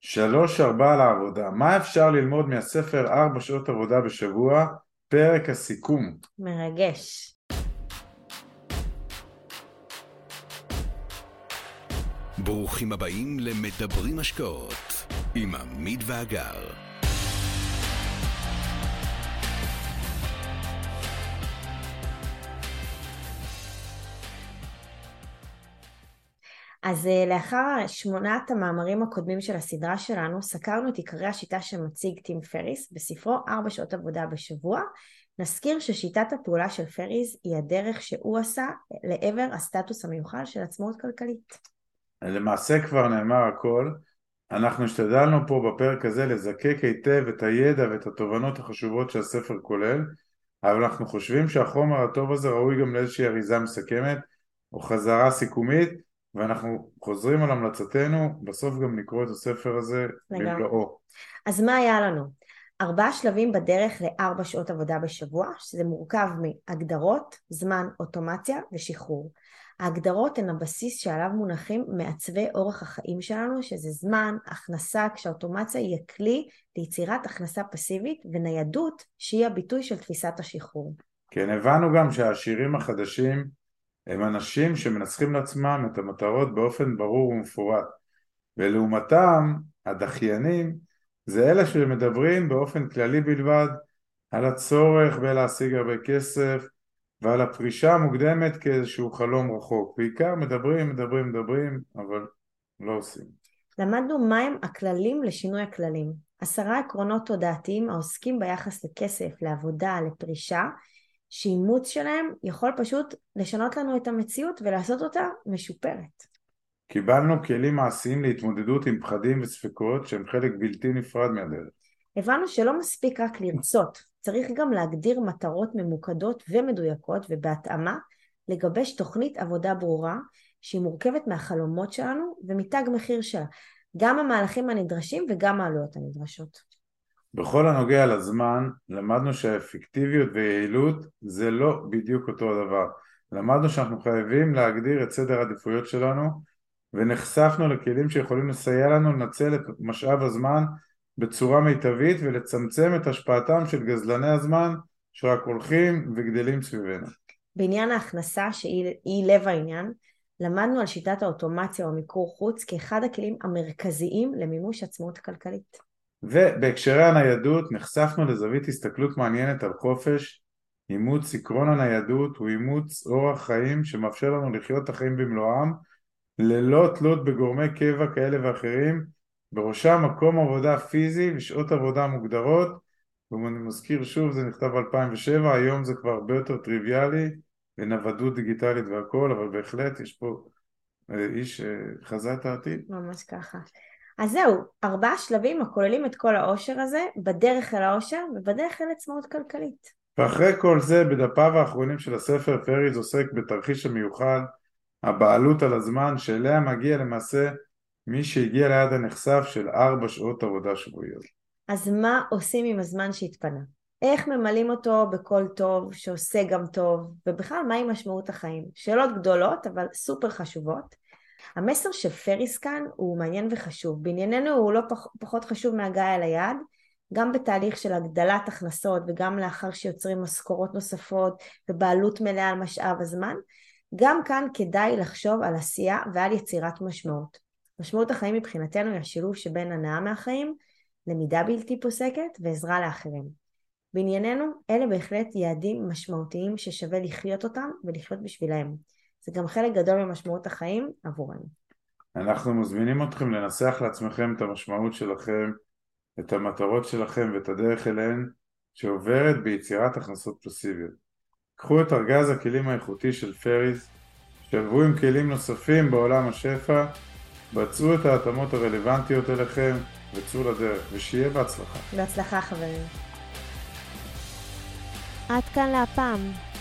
שלוש ארבע לעבודה. מה אפשר ללמוד מהספר ארבע שעות עבודה בשבוע? פרק הסיכום. מרגש. ברוכים הבאים למדברים השקעות עם עמית ואגר. אז אה, לאחר שמונת המאמרים הקודמים של הסדרה שלנו, סקרנו את עיקרי השיטה שמציג טים פריס בספרו ארבע שעות עבודה בשבוע. נזכיר ששיטת הפעולה של פריס היא הדרך שהוא עשה לעבר הסטטוס המיוחד של עצמאות כלכלית. למעשה כבר נאמר הכל. אנחנו השתדלנו פה בפרק הזה לזקק היטב את הידע ואת התובנות החשובות שהספר כולל, אבל אנחנו חושבים שהחומר הטוב הזה ראוי גם לאיזושהי אריזה מסכמת או חזרה סיכומית. ואנחנו חוזרים על המלצתנו, בסוף גם לקרוא את הספר הזה במלואו. אז מה היה לנו? ארבעה שלבים בדרך לארבע שעות עבודה בשבוע, שזה מורכב מהגדרות, זמן, אוטומציה ושחרור. ההגדרות הן הבסיס שעליו מונחים מעצבי אורח החיים שלנו, שזה זמן, הכנסה, כשהאוטומציה היא הכלי ליצירת הכנסה פסיבית, וניידות שהיא הביטוי של תפיסת השחרור. כן, הבנו גם שהעשירים החדשים הם אנשים שמנסחים לעצמם את המטרות באופן ברור ומפורט. ולעומתם הדחיינים זה אלה שמדברים באופן כללי בלבד על הצורך בלהשיג הרבה כסף ועל הפרישה המוקדמת כאיזשהו חלום רחוק. בעיקר מדברים מדברים מדברים אבל לא עושים. למדנו מהם הכללים לשינוי הכללים. עשרה עקרונות תודעתיים העוסקים ביחס לכסף, לעבודה, לפרישה שאימוץ שלהם יכול פשוט לשנות לנו את המציאות ולעשות אותה משופרת. קיבלנו כלים מעשיים להתמודדות עם פחדים וספקות שהם חלק בלתי נפרד מהדרך. הבנו שלא מספיק רק לרצות, צריך גם להגדיר מטרות ממוקדות ומדויקות ובהתאמה לגבש תוכנית עבודה ברורה שהיא מורכבת מהחלומות שלנו ומתג מחיר שלה, גם המהלכים הנדרשים וגם העלויות הנדרשות. בכל הנוגע לזמן, למדנו שהאפקטיביות ויעילות זה לא בדיוק אותו הדבר. למדנו שאנחנו חייבים להגדיר את סדר העדיפויות שלנו ונחשפנו לכלים שיכולים לסייע לנו לנצל את משאב הזמן בצורה מיטבית ולצמצם את השפעתם של גזלני הזמן שרק הולכים וגדלים סביבנו. בעניין ההכנסה שהיא לב העניין, למדנו על שיטת האוטומציה או מיקור חוץ כאחד הכלים המרכזיים למימוש עצמאות כלכלית. ובהקשרי הניידות נחשפנו לזווית הסתכלות מעניינת על חופש, אימוץ עקרון הניידות הוא אימוץ אורח חיים שמאפשר לנו לחיות את החיים במלואם ללא תלות בגורמי קבע כאלה ואחרים, בראשם מקום עבודה פיזי ושעות עבודה מוגדרות, ואני מזכיר שוב זה נכתב ב-2007, היום זה כבר הרבה יותר טריוויאלי, ונוודות דיגיטלית והכל, אבל בהחלט יש פה אה, איש שחזה את העתיד. ממש ככה. אז זהו, ארבעה שלבים הכוללים את כל העושר הזה, בדרך אל העושר ובדרך אל עצמאות כלכלית. ואחרי כל זה, בדפיו האחרונים של הספר, פריז עוסק בתרחיש המיוחד, הבעלות על הזמן, שאליה מגיע למעשה מי שהגיע ליד הנחשף של ארבע שעות עבודה שבועיות. אז מה עושים עם הזמן שהתפנה? איך ממלאים אותו בכל טוב, שעושה גם טוב, ובכלל מהי משמעות החיים? שאלות גדולות, אבל סופר חשובות. המסר של פריס כאן הוא מעניין וחשוב. בענייננו הוא לא פח, פחות חשוב מהגעה אל היעד, גם בתהליך של הגדלת הכנסות וגם לאחר שיוצרים משכורות נוספות ובעלות מלאה על משאב הזמן, גם כאן כדאי לחשוב על עשייה ועל יצירת משמעות. משמעות החיים מבחינתנו היא השילוב שבין הנאה מהחיים, למידה בלתי פוסקת ועזרה לאחרים. בענייננו, אלה בהחלט יעדים משמעותיים ששווה לחיות אותם ולחיות בשבילהם. זה גם חלק גדול ממשמעות החיים עבורנו. אנחנו מזמינים אתכם לנסח לעצמכם את המשמעות שלכם, את המטרות שלכם ואת הדרך אליהן שעוברת ביצירת הכנסות פסיביות. קחו את ארגז הכלים האיכותי של פריז, שלבו עם כלים נוספים בעולם השפע, בצעו את ההתאמות הרלוונטיות אליכם וצאו לדרך, ושיהיה בהצלחה. בהצלחה חברים. עד כאן להפעם.